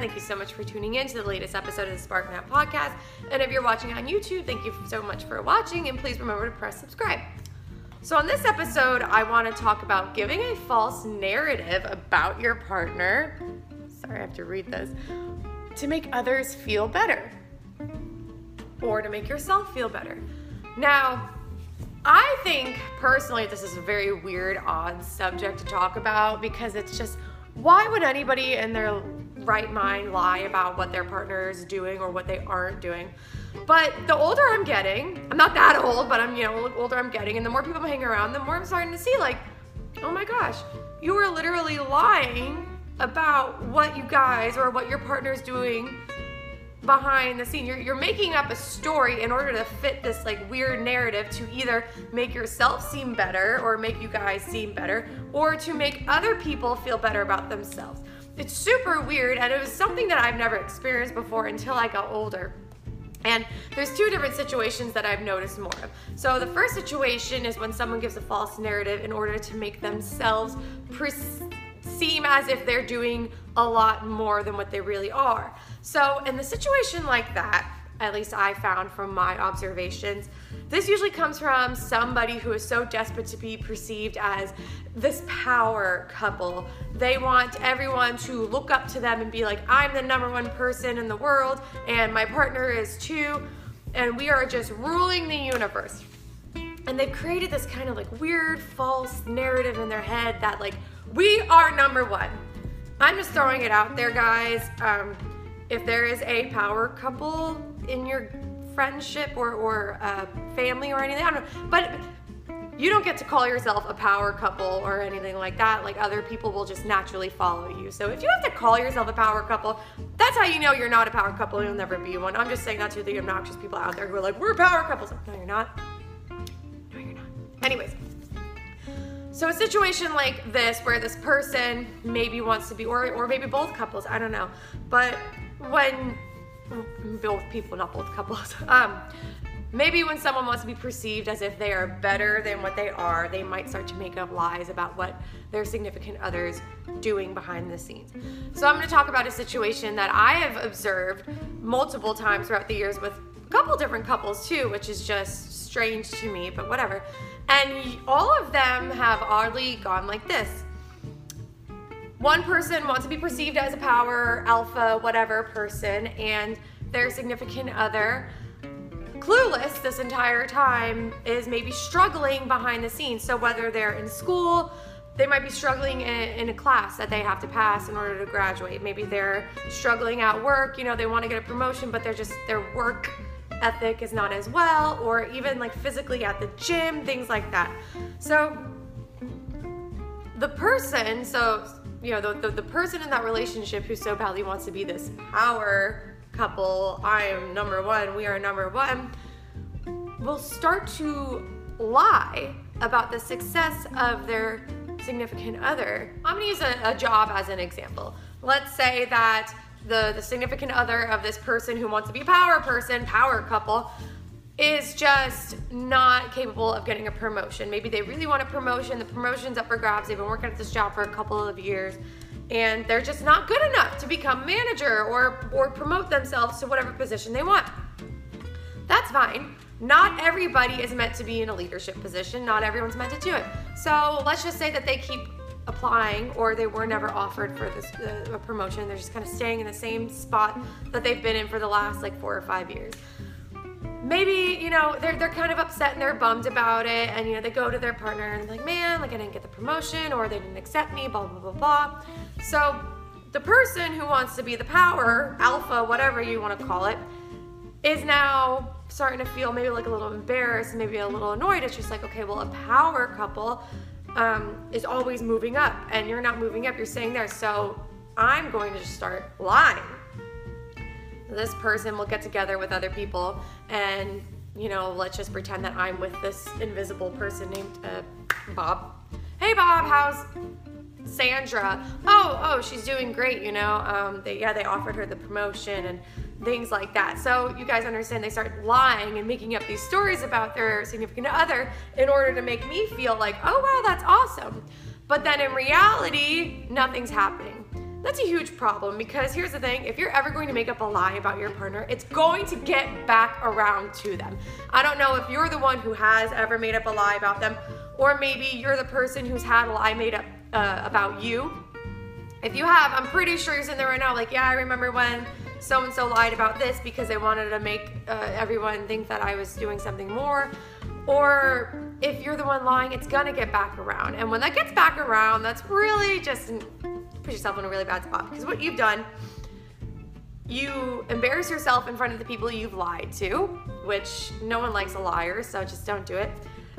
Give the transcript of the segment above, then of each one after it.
Thank you so much for tuning in to the latest episode of the Spark Now podcast. And if you're watching on YouTube, thank you so much for watching. And please remember to press subscribe. So, on this episode, I want to talk about giving a false narrative about your partner. Sorry, I have to read this. To make others feel better or to make yourself feel better. Now, I think personally this is a very weird, odd subject to talk about because it's just why would anybody in their right mind lie about what their partner is doing or what they aren't doing? But the older I'm getting, I'm not that old, but I'm, you know, older I'm getting, and the more people I'm hanging around, the more I'm starting to see, like, oh my gosh, you are literally lying about what you guys or what your partner is doing behind the scene. You're, you're making up a story in order to fit this like weird narrative to either make yourself seem better or make you guys seem better or to make other people feel better about themselves. It's super weird and it was something that I've never experienced before until I got older. And there's two different situations that I've noticed more of. So the first situation is when someone gives a false narrative in order to make themselves seem as if they're doing a lot more than what they really are. So, in the situation like that, at least I found from my observations, this usually comes from somebody who is so desperate to be perceived as this power couple. They want everyone to look up to them and be like, I'm the number one person in the world, and my partner is too, and we are just ruling the universe. And they've created this kind of like weird false narrative in their head that, like, we are number one. I'm just throwing it out there, guys. Um, if there is a power couple in your friendship or, or uh, family or anything, I don't know, but you don't get to call yourself a power couple or anything like that. Like other people will just naturally follow you. So if you have to call yourself a power couple, that's how you know you're not a power couple. You'll never be one. I'm just saying that to the obnoxious people out there who are like, we're power couples. No, you're not. No, you're not. Anyways. So a situation like this where this person maybe wants to be, or, or maybe both couples, I don't know, but when both people, not both couples, um, maybe when someone wants to be perceived as if they are better than what they are, they might start to make up lies about what their significant others doing behind the scenes. So I'm going to talk about a situation that I have observed multiple times throughout the years with a couple different couples too, which is just strange to me, but whatever. And all of them have oddly gone like this. One person wants to be perceived as a power, alpha, whatever person, and their significant other, clueless this entire time, is maybe struggling behind the scenes. So whether they're in school, they might be struggling in, a class that they have to pass in order to graduate. Maybe they're struggling at work, you know, they want to get a promotion, but they're just, their work ethic is not as well, or even like physically at the gym, things like that. So the person, so you know, the, the, the person in that relationship who so badly wants to be this power couple, I am number one, we are number one, will start to lie about the success of their significant other. I'm gonna use a, a, job as an example. Let's say that the, the significant other of this person who wants to be a power person, power couple, is just not capable of getting a promotion. Maybe they really want a promotion, the promotion's up for grabs, they've been working at this job for a couple of years, and they're just not good enough to become manager or, or promote themselves to whatever position they want. That's fine. Not everybody is meant to be in a leadership position, not everyone's meant to do it. So let's just say that they keep applying or they were never offered for this uh, a promotion. They're just kind of staying in the same spot that they've been in for the last like four or five years maybe you know they're, they're kind of upset and they're bummed about it and you know they go to their partner and like man like i didn't get the promotion or they didn't accept me blah blah blah blah. So the person who wants to be the power alpha whatever you want to call it is now starting to feel maybe like a little embarrassed maybe a little annoyed. It's just like okay well a power couple um, is always moving up and you're not moving up you're staying there. So i'm going to just start lying this person will get together with other people and you know let's just pretend that i'm with this invisible person named uh, bob. Hey bob how's sandra? Oh oh she's doing great you know. Um, they, yeah they offered her the promotion and things like that. So you guys understand they start lying and making up these stories about their significant other in order to make me feel like oh wow that's awesome. But then in reality nothing's happening That's a huge problem because here's the thing if you're ever going to make up a lie about your partner, it's going to get back around to them. I don't know if you're the one who has ever made up a lie about them, or maybe you're the person who's had a lie made up uh, about you. If you have, I'm pretty sure you're sitting there right now, like, yeah, I remember when so and so lied about this because they wanted to make uh, everyone think that I was doing something more. Or if you're the one lying, it's gonna get back around. And when that gets back around, that's really just put yourself in a really bad spot because what you've done, you embarrass yourself in front of the people you've lied to, which no one likes a liar, so just don't do it.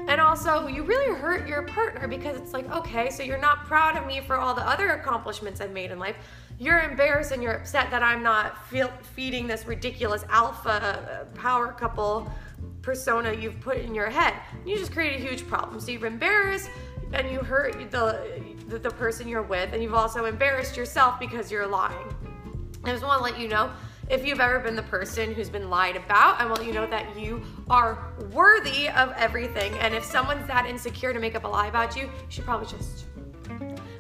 And also, you really hurt your partner because it's like, okay, so you're not proud of me for all the other accomplishments I've made in life. You're embarrassed and you're upset that I'm not feeding this ridiculous alpha uh, power couple persona you've put in your head. You just create a huge problem. So you've embarrassed and you hurt the, the, the person you're with, and you've also embarrassed yourself because you're lying. I just want to let you know if you've ever been the person who's been lied about, I want you to know that you are worthy of everything. And if someone's that insecure to make up a lie about you, you should probably just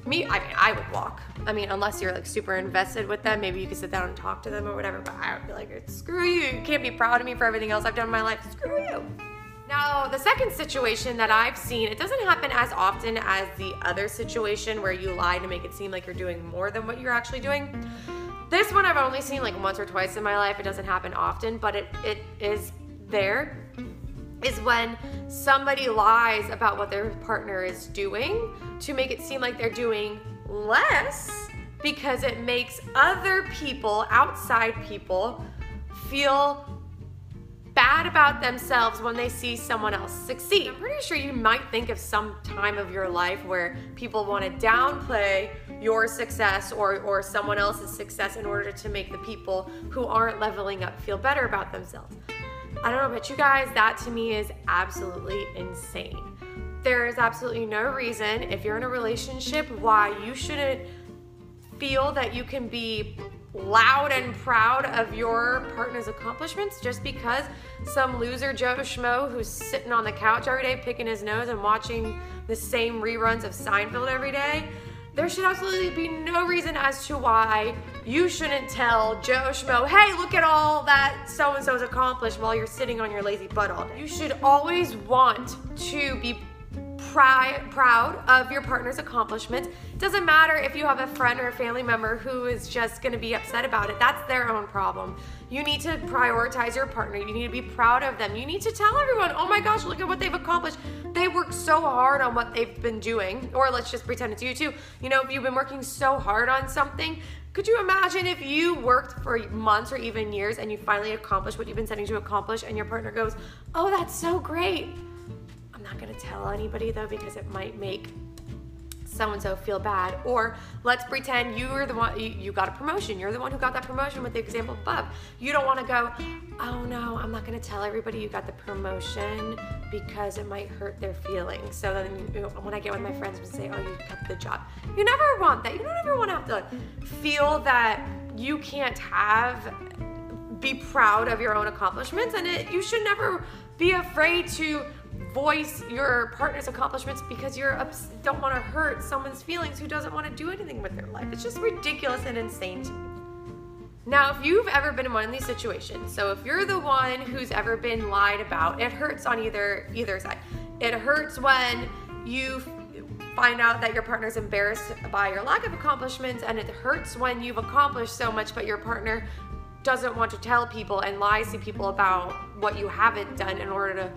me, I mean, I would walk. I mean, unless you're like super invested with them, maybe you could sit down and talk to them or whatever. But I would be like, screw you. You can't be proud of me for everything else I've done in my life. Screw you. Now, the second situation that I've seen, it doesn't happen as often as the other situation where you lie to make it seem like you're doing more than what you're actually doing. This one I've only seen like once or twice in my life. It doesn't happen often, but it, it is there. Is when somebody lies about what their partner is doing to make it seem like they're doing less because it makes other people, outside people, feel bad about themselves when they see someone else succeed. I'm pretty sure you might think of some time of your life where people want to downplay your success or, or someone else's success in order to make the people who aren't leveling up feel better about themselves. I don't know about you guys, that to me is absolutely insane. There is absolutely no reason, if you're in a relationship, why you shouldn't feel that you can be loud and proud of your partner's accomplishments just because some loser Joe Schmo who's sitting on the couch every day picking his nose and watching the same reruns of Seinfeld every day. There should absolutely be no reason as to why you shouldn't tell Joe Schmo, hey, look at all that so and so's accomplished while you're sitting on your lazy butt all day. You should always want to be proud of your partner's accomplishments. Doesn't matter if you have a friend or a family member who is just going to be upset about it. That's their own problem. You need to prioritize your partner. You need to be proud of them. You need to tell everyone, oh my gosh, look at what they've accomplished. They worked so hard on what they've been doing. Or let's just pretend it's you too. You know, if you've been working so hard on something, could you imagine if you worked for months or even years and you finally accomplished what you've been setting to accomplish and your partner goes, oh, that's so great not gonna tell anybody though because it might make so and so feel bad. Or let's pretend you were the one, you, got a promotion. You're the one who got that promotion with the example above. You don't want to go, oh no, I'm not to tell everybody you got the promotion because it might hurt their feelings. So then you when I get with my friends and say, oh, you got the job, you never want that. You don't ever want to have to feel that you can't have, be proud of your own accomplishments. And it, you should never be afraid to voice your partner's accomplishments because you don't want to hurt someone's feelings who doesn't want to do anything with their life. It's just ridiculous and insane to me. Now, if you've ever been in one of these situations, so if you're the one who's ever been lied about, it hurts on either either side. It hurts when you find out that your partner's embarrassed by your lack of accomplishments, and it hurts when you've accomplished so much but your partner doesn't want to tell people and lies to people about what you haven't done in order to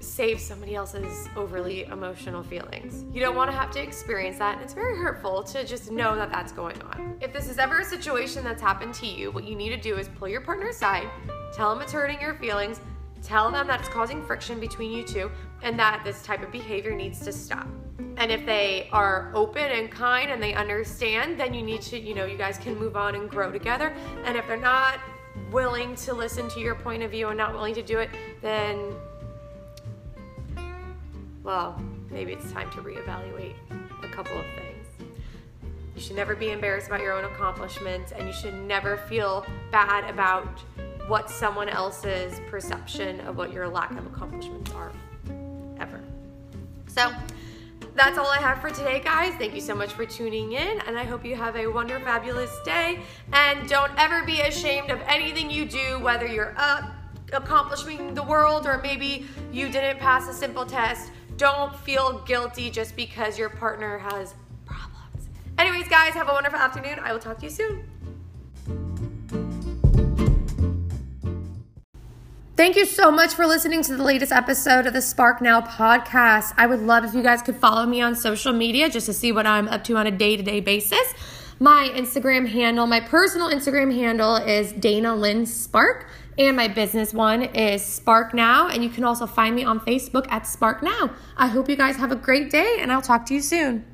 save somebody else's overly emotional feelings. You don't want to have to experience that, and it's very hurtful to just know that that's going on. If this is ever a situation that's happened to you, what you need to do is pull your partner aside, tell them it's hurting your feelings, tell them that it's causing friction between you two, and that this type of behavior needs to stop. And if they are open and kind and they understand, then you need to, you know, you guys can move on and grow together. And if they're not willing to listen to your point of view and not willing to do it, then well, maybe it's time to reevaluate a couple of things. You should never be embarrassed about your own accomplishments, and you should never feel bad about what someone else's perception of what your lack of accomplishments are, ever. So, that's all I have for today, guys. Thank you so much for tuning in, and I hope you have a wonderful, fabulous day. And don't ever be ashamed of anything you do, whether you're up accomplishing the world or maybe you didn't pass a simple test. Don't feel guilty just because your partner has problems. Anyways, guys, have a wonderful afternoon. I will talk to you soon. Thank you so much for listening to the latest episode of the Spark Now podcast. I would love if you guys could follow me on social media just to see what I'm up to on a day to day basis. My Instagram handle, my personal Instagram handle is Dana Lynn Spark, and my business one is Spark Now. And you can also find me on Facebook at Spark Now. I hope you guys have a great day, and I'll talk to you soon.